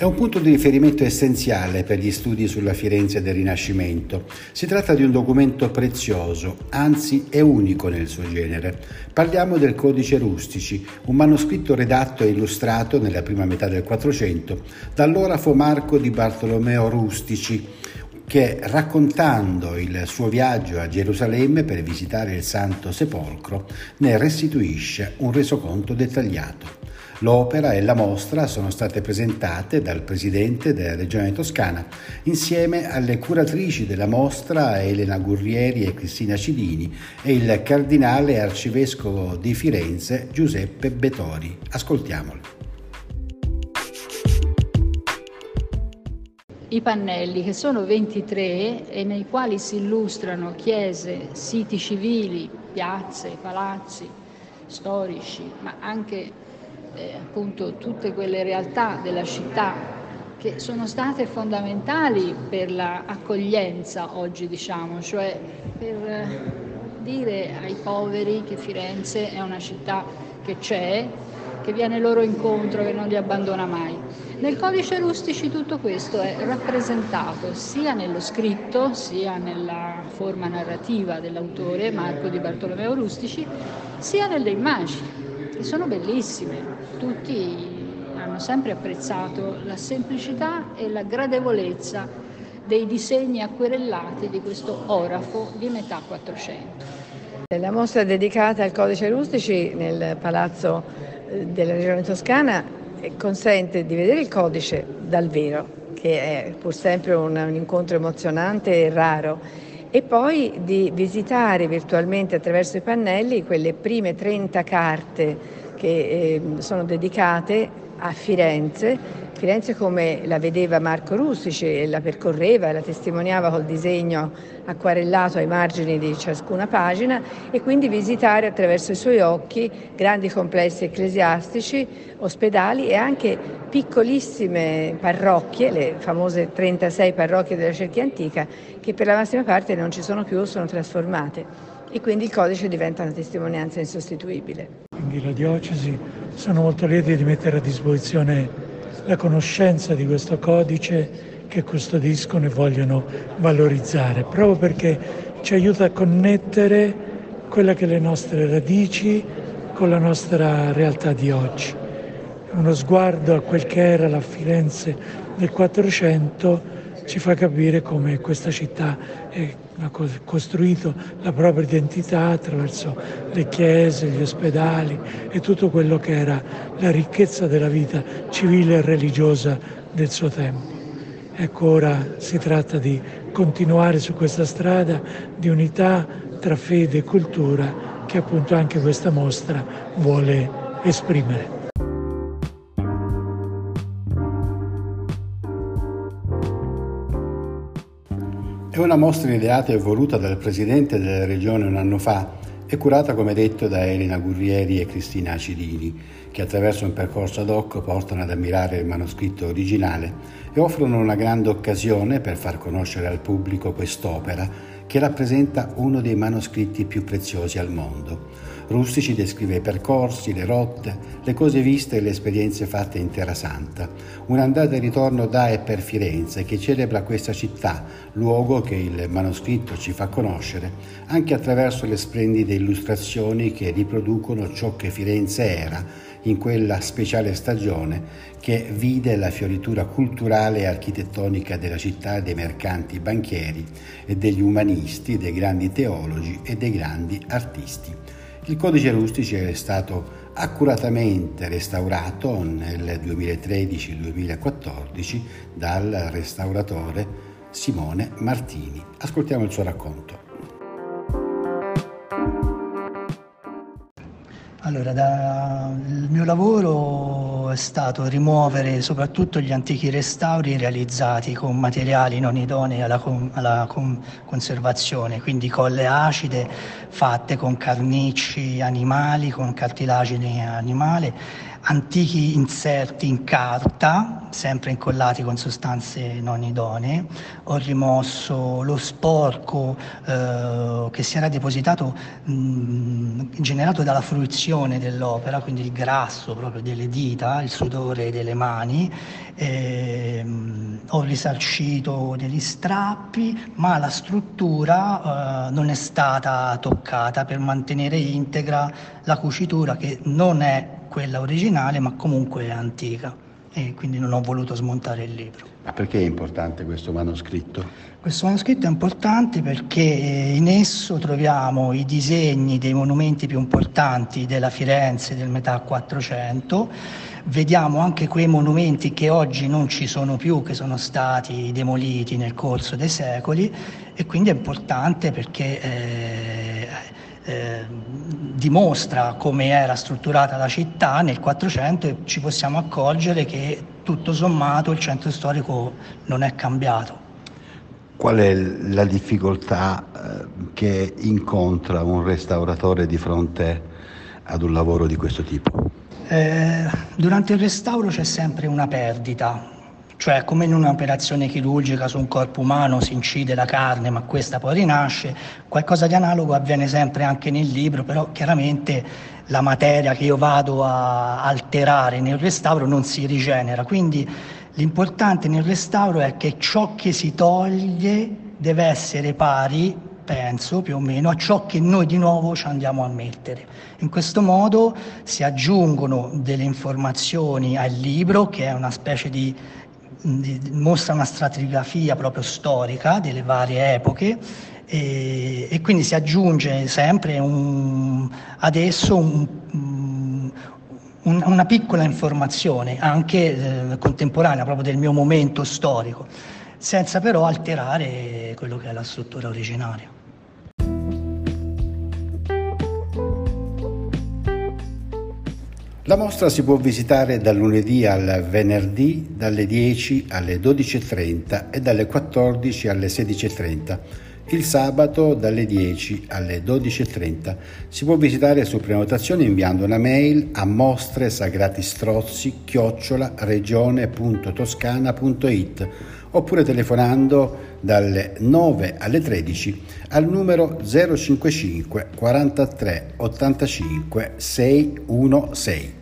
È un punto di riferimento essenziale per gli studi sulla Firenze del Rinascimento. Si tratta di un documento prezioso, anzi è unico nel suo genere. Parliamo del Codice Rustici, un manoscritto redatto e illustrato nella prima metà del Quattrocento dall'orafo Marco di Bartolomeo Rustici, che raccontando il suo viaggio a Gerusalemme per visitare il Santo Sepolcro ne restituisce un resoconto dettagliato. L'opera e la mostra sono state presentate dal presidente della Regione Toscana insieme alle curatrici della mostra Elena Gurrieri e Cristina Cidini e il cardinale arcivescovo di Firenze Giuseppe Betori. Ascoltiamoli. I pannelli, che sono 23 e nei quali si illustrano chiese, siti civili, piazze, palazzi storici, ma anche eh, appunto tutte quelle realtà della città che sono state fondamentali per l'accoglienza oggi, diciamo, cioè per eh, dire ai poveri che Firenze è una città che c'è, che viene loro incontro, che non li abbandona mai. Nel codice rustici tutto questo è rappresentato sia nello scritto, sia nella forma narrativa dell'autore Marco di Bartolomeo Rustici, sia nelle immagini che sono bellissime. Tutti hanno sempre apprezzato la semplicità e la gradevolezza dei disegni acquerellati di questo orafo di metà 400. La mostra dedicata al codice rustici nel palazzo eh, della regione toscana consente di vedere il codice dal vero, che è pur sempre un, un incontro emozionante e raro e poi di visitare virtualmente attraverso i pannelli quelle prime 30 carte che eh, sono dedicate a Firenze, Firenze come la vedeva Marco Rustici, la percorreva e la testimoniava col disegno acquarellato ai margini di ciascuna pagina e quindi visitare attraverso i suoi occhi grandi complessi ecclesiastici, ospedali e anche piccolissime parrocchie, le famose 36 parrocchie della cerchia antica, che per la massima parte non ci sono più sono trasformate e quindi il codice diventa una testimonianza insostituibile. Quindi la diocesi sono molto lieti di mettere a disposizione la conoscenza di questo codice che custodiscono e vogliono valorizzare, proprio perché ci aiuta a connettere quelle che le nostre radici con la nostra realtà di oggi. Uno sguardo a quel che era la Firenze del Quattrocento ci fa capire come questa città ha costruito la propria identità attraverso le chiese, gli ospedali e tutto quello che era la ricchezza della vita civile e religiosa del suo tempo. Ecco, ora si tratta di continuare su questa strada di unità tra fede e cultura che appunto anche questa mostra vuole esprimere. È una mostra ideata e voluta dal presidente della regione un anno fa e curata come detto da Elena Gurrieri e Cristina Acidini, che attraverso un percorso ad hoc portano ad ammirare il manoscritto originale e offrono una grande occasione per far conoscere al pubblico quest'opera che rappresenta uno dei manoscritti più preziosi al mondo. Rustici descrive i percorsi, le rotte, le cose viste e le esperienze fatte in Terra Santa. Un'andata e ritorno da e per Firenze che celebra questa città, luogo che il manoscritto ci fa conoscere, anche attraverso le splendide illustrazioni che riproducono ciò che Firenze era in quella speciale stagione che vide la fioritura culturale e architettonica della città dei mercanti banchieri e degli umanisti, dei grandi teologi e dei grandi artisti. Il codice rustici è stato accuratamente restaurato nel 2013-2014 dal restauratore Simone Martini. Ascoltiamo il suo racconto. Allora, il mio lavoro è stato rimuovere soprattutto gli antichi restauri realizzati con materiali non idonei alla, alla conservazione, quindi colle acide fatte con carnicci animali, con cartilagine animale antichi inserti in carta, sempre incollati con sostanze non idonee. Ho rimosso lo sporco eh, che si era depositato, mh, generato dalla fruizione dell'opera, quindi il grasso proprio delle dita il sudore delle mani, ehm, ho risarcito degli strappi, ma la struttura eh, non è stata toccata per mantenere integra la cucitura che non è quella originale, ma comunque è antica e quindi non ho voluto smontare il libro. Ma perché è importante questo manoscritto? Questo manoscritto è importante perché in esso troviamo i disegni dei monumenti più importanti della Firenze del metà 400, vediamo anche quei monumenti che oggi non ci sono più, che sono stati demoliti nel corso dei secoli e quindi è importante perché eh, eh, dimostra come era strutturata la città nel 400 e ci possiamo accorgere che tutto sommato il centro storico non è cambiato. Qual è la difficoltà eh, che incontra un restauratore di fronte ad un lavoro di questo tipo? Eh, durante il restauro c'è sempre una perdita, cioè come in un'operazione chirurgica su un corpo umano si incide la carne ma questa poi rinasce, qualcosa di analogo avviene sempre anche nel libro, però chiaramente la materia che io vado a alterare nel restauro non si rigenera, quindi l'importante nel restauro è che ciò che si toglie deve essere pari penso più o meno a ciò che noi di nuovo ci andiamo a mettere. In questo modo si aggiungono delle informazioni al libro che è una specie di mostra una stratigrafia proprio storica delle varie epoche e, e quindi si aggiunge sempre un, adesso un, un, una piccola informazione anche eh, contemporanea proprio del mio momento storico, senza però alterare quello che è la struttura originaria. La mostra si può visitare dal lunedì al venerdì dalle 10 alle 12.30 e dalle 14 alle 16.30. Il sabato dalle 10 alle 12.30 si può visitare su prenotazione inviando una mail a mostre sagrati strozzi chiocciola regione.toscana.it oppure telefonando dalle 9 alle 13 al numero 055 43 85 616.